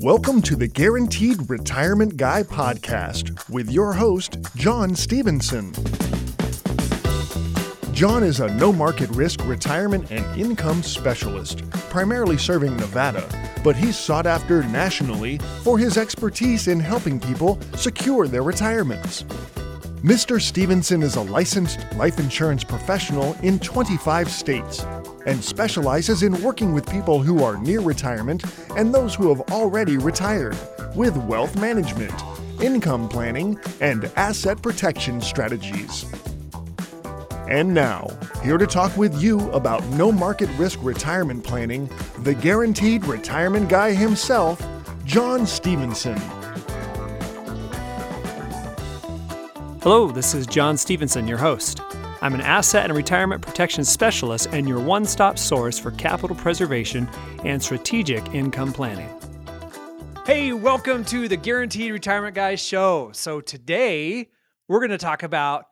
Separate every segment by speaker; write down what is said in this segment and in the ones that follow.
Speaker 1: Welcome to the Guaranteed Retirement Guy podcast with your host, John Stevenson. John is a no market risk retirement and income specialist, primarily serving Nevada, but he's sought after nationally for his expertise in helping people secure their retirements. Mr. Stevenson is a licensed life insurance professional in 25 states and specializes in working with people who are near retirement and those who have already retired with wealth management, income planning, and asset protection strategies. And now, here to talk with you about no market risk retirement planning, the guaranteed retirement guy himself, John Stevenson.
Speaker 2: Hello, this is John Stevenson, your host. I'm an asset and retirement protection specialist and your one stop source for capital preservation and strategic income planning. Hey, welcome to the Guaranteed Retirement Guys show. So, today we're going to talk about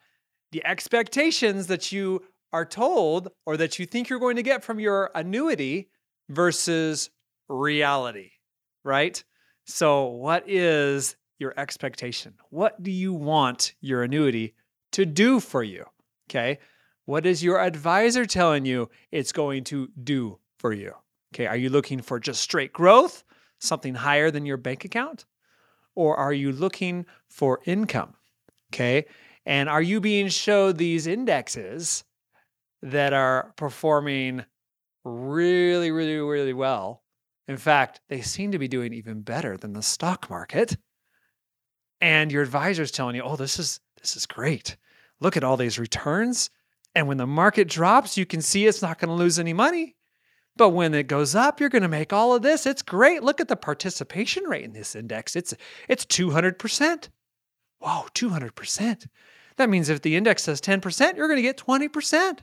Speaker 2: the expectations that you are told or that you think you're going to get from your annuity versus reality, right? So, what is your expectation? What do you want your annuity to do for you? Okay. What is your advisor telling you it's going to do for you? Okay. Are you looking for just straight growth, something higher than your bank account? Or are you looking for income? Okay. And are you being showed these indexes that are performing really, really, really well? In fact, they seem to be doing even better than the stock market. And your advisor is telling you, oh, this is this is great look at all these returns. And when the market drops, you can see it's not going to lose any money. But when it goes up, you're going to make all of this. It's great. Look at the participation rate in this index. It's it's 200%. Whoa, 200%. That means if the index says 10%, you're going to get 20%.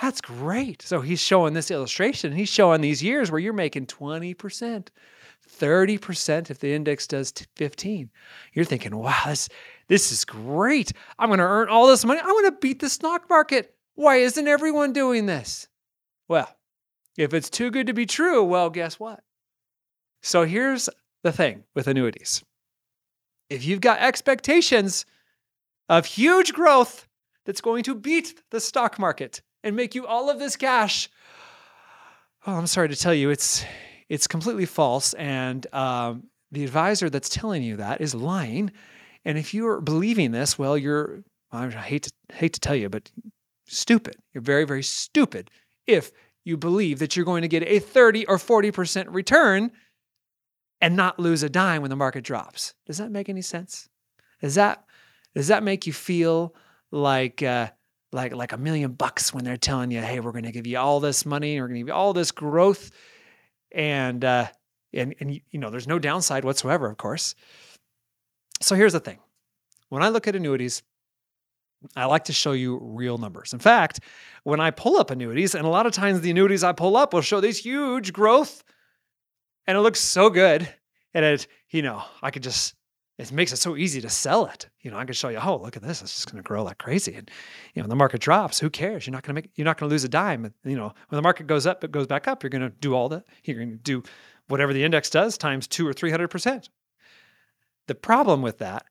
Speaker 2: That's great. So he's showing this illustration. He's showing these years where you're making 20%. 30% if the index does 15. You're thinking, wow, this, this is great. I'm going to earn all this money. I want to beat the stock market. Why isn't everyone doing this? Well, if it's too good to be true, well, guess what? So here's the thing with annuities if you've got expectations of huge growth that's going to beat the stock market and make you all of this cash, well, I'm sorry to tell you, it's it's completely false. And um, the advisor that's telling you that is lying. And if you're believing this, well, you're, I hate to, hate to tell you, but stupid. You're very, very stupid if you believe that you're going to get a 30 or 40% return and not lose a dime when the market drops. Does that make any sense? Does that, does that make you feel like, uh, like, like a million bucks when they're telling you, hey, we're going to give you all this money, we're going to give you all this growth and uh, and and you know there's no downside whatsoever, of course. So here's the thing: when I look at annuities, I like to show you real numbers. In fact, when I pull up annuities, and a lot of times the annuities I pull up will show this huge growth, and it looks so good, and it you know I could just it makes it so easy to sell it. You know, I can show you, oh, look at this. It's just going to grow like crazy. And, you know, when the market drops, who cares? You're not going to make, you're not going to lose a dime. And, you know, when the market goes up, it goes back up. You're going to do all the you're going to do whatever the index does times two or 300%. The problem with that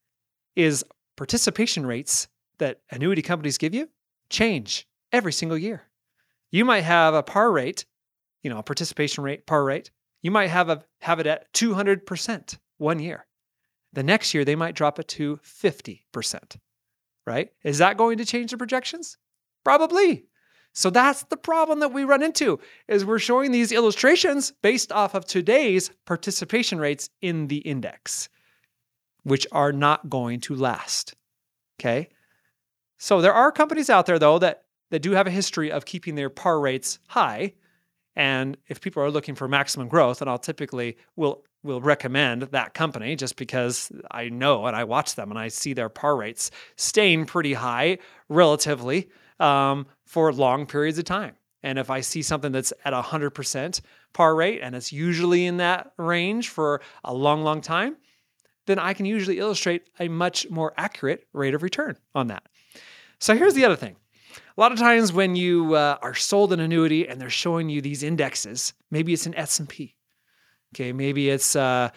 Speaker 2: is participation rates that annuity companies give you change every single year. You might have a par rate, you know, a participation rate, par rate. You might have a have it at 200% one year. The next year, they might drop it to 50%, right? Is that going to change the projections? Probably. So that's the problem that we run into is we're showing these illustrations based off of today's participation rates in the index, which are not going to last. Okay? So there are companies out there though that that do have a history of keeping their par rates high. And if people are looking for maximum growth, and I'll typically will will recommend that company just because I know and I watch them and I see their par rates staying pretty high relatively um, for long periods of time. And if I see something that's at 100% par rate and it's usually in that range for a long, long time, then I can usually illustrate a much more accurate rate of return on that. So here's the other thing a lot of times when you uh, are sold an annuity and they're showing you these indexes, maybe it's an S&P. Okay, maybe it's uh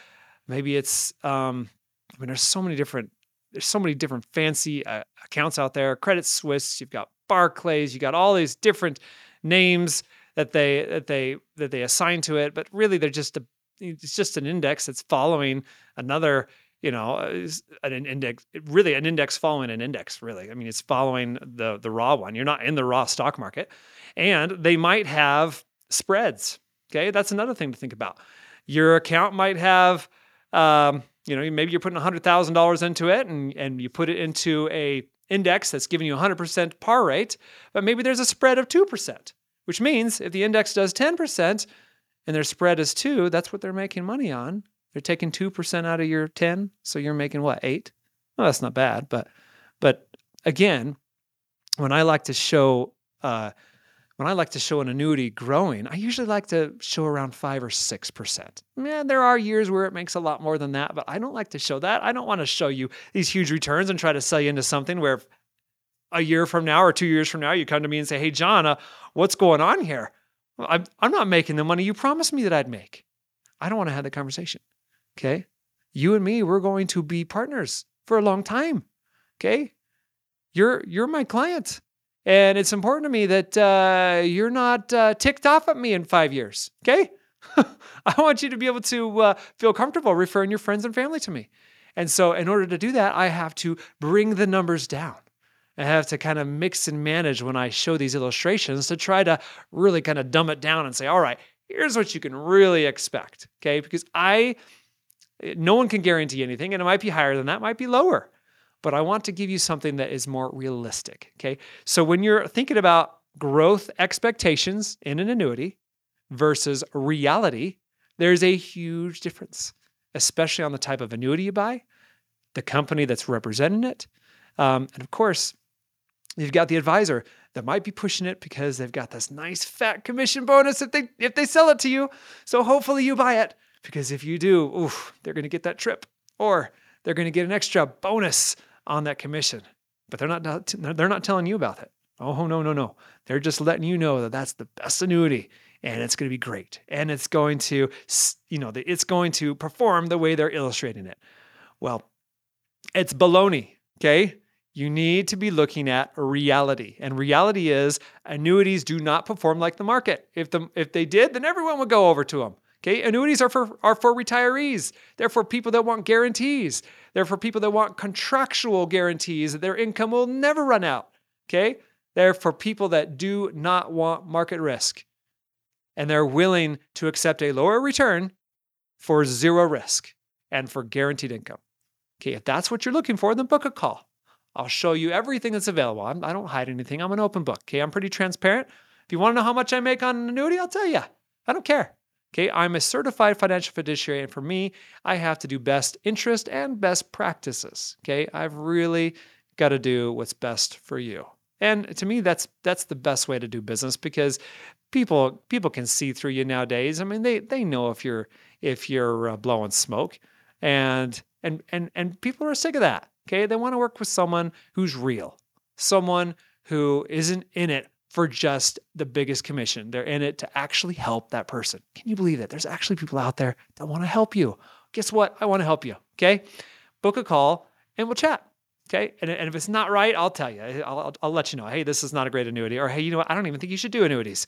Speaker 2: maybe it's um I mean there's so many different there's so many different fancy uh, accounts out there. Credit Suisse, you've got Barclays, you got all these different names that they that they that they assign to it, but really they're just a it's just an index that's following another you know an index really an index following an index really. I mean it's following the the raw one. You're not in the raw stock market. And they might have spreads okay? That's another thing to think about. Your account might have um, you know maybe you're putting $100000 into it and, and you put it into a index that's giving you 100% par rate but maybe there's a spread of 2% which means if the index does 10% and their spread is 2 that's what they're making money on they're taking 2% out of your 10, so you're making what, 8? Well, that's not bad, but but again, when I like to show uh, when I like to show an annuity growing, I usually like to show around five or six percent. Man, there are years where it makes a lot more than that, but I don't like to show that. I don't want to show you these huge returns and try to sell you into something where a year from now or two years from now you come to me and say, "Hey, John, uh, what's going on here? I'm I'm not making the money you promised me that I'd make." I don't want to have that conversation. Okay. You and me, we're going to be partners for a long time. Okay. You're, you're my client. And it's important to me that uh, you're not uh, ticked off at me in five years. Okay. I want you to be able to uh, feel comfortable referring your friends and family to me. And so, in order to do that, I have to bring the numbers down. I have to kind of mix and manage when I show these illustrations to try to really kind of dumb it down and say, all right, here's what you can really expect. Okay. Because I no one can guarantee anything, and it might be higher than that, might be lower. But I want to give you something that is more realistic. Okay. So when you're thinking about growth expectations in an annuity versus reality, there's a huge difference, especially on the type of annuity you buy, the company that's representing it. Um, and of course, you've got the advisor that might be pushing it because they've got this nice fat commission bonus if they if they sell it to you. So hopefully you buy it. Because if you do, oof, they're going to get that trip or they're going to get an extra bonus on that commission. But they're not they're not telling you about it. Oh no, no, no. They're just letting you know that that's the best annuity and it's going to be great. And it's going to you know, it's going to perform the way they're illustrating it. Well, it's baloney, okay? You need to be looking at reality. And reality is annuities do not perform like the market. If the if they did, then everyone would go over to them. Okay, annuities are for are for retirees. They're for people that want guarantees. They're for people that want contractual guarantees that their income will never run out. Okay? They're for people that do not want market risk. And they're willing to accept a lower return for zero risk and for guaranteed income. Okay, if that's what you're looking for, then book a call. I'll show you everything that's available. I'm, I do not hide anything. I'm an open book. Okay, I'm pretty transparent. If you want to know how much I make on an annuity, I'll tell you. I don't care. Okay, I'm a certified financial fiduciary, and for me, I have to do best interest and best practices. Okay, I've really got to do what's best for you. And to me, that's that's the best way to do business because people people can see through you nowadays. I mean, they they know if you're if you're uh, blowing smoke, and and and and people are sick of that. Okay, they want to work with someone who's real, someone who isn't in it for just the biggest commission. They're in it to actually help that person. Can you believe that? There's actually people out there that want to help you. Guess what? I want to help you. Okay. Book a call and we'll chat. Okay. And, and if it's not right, I'll tell you. I'll, I'll, I'll let you know. Hey, this is not a great annuity. Or hey, you know what? I don't even think you should do annuities.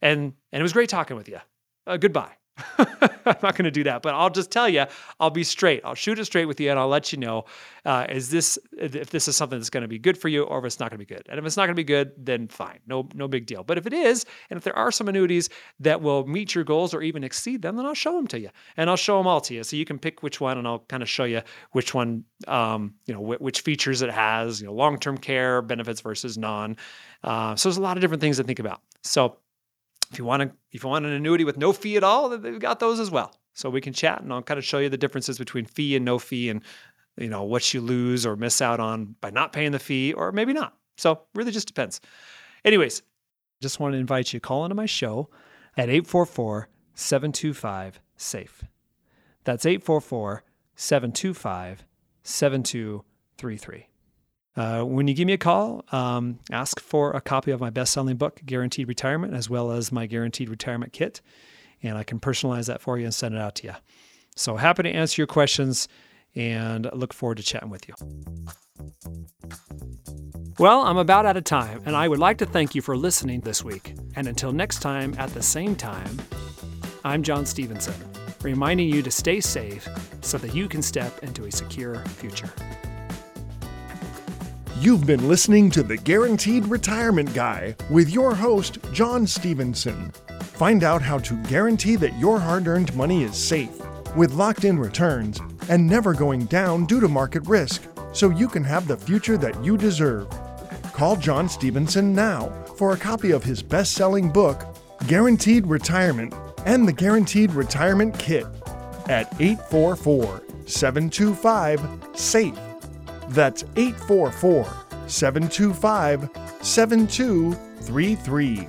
Speaker 2: And and it was great talking with you. Uh, goodbye. I'm not going to do that, but I'll just tell you, I'll be straight. I'll shoot it straight with you, and I'll let you know uh, is this if this is something that's going to be good for you, or if it's not going to be good. And if it's not going to be good, then fine, no no big deal. But if it is, and if there are some annuities that will meet your goals or even exceed them, then I'll show them to you, and I'll show them all to you, so you can pick which one, and I'll kind of show you which one, um, you know, which features it has, you know, long term care benefits versus non. Uh, so there's a lot of different things to think about. So if you want to, if you want an annuity with no fee at all, they've got those as well. So we can chat, and I'll kind of show you the differences between fee and no fee, and you know what you lose or miss out on by not paying the fee, or maybe not. So really just depends. Anyways, just want to invite you to call into my show at 844 725 SAFE. That's 844 725 7233. Uh, when you give me a call, um, ask for a copy of my best selling book, Guaranteed Retirement, as well as my Guaranteed Retirement Kit, and I can personalize that for you and send it out to you. So happy to answer your questions and look forward to chatting with you. Well, I'm about out of time, and I would like to thank you for listening this week. And until next time at the same time, I'm John Stevenson, reminding you to stay safe so that you can step into a secure future.
Speaker 1: You've been listening to the Guaranteed Retirement Guy with your host, John Stevenson. Find out how to guarantee that your hard earned money is safe, with locked in returns, and never going down due to market risk, so you can have the future that you deserve. Call John Stevenson now for a copy of his best selling book, Guaranteed Retirement, and the Guaranteed Retirement Kit at 844 725 SAFE. That's 844 725 7233.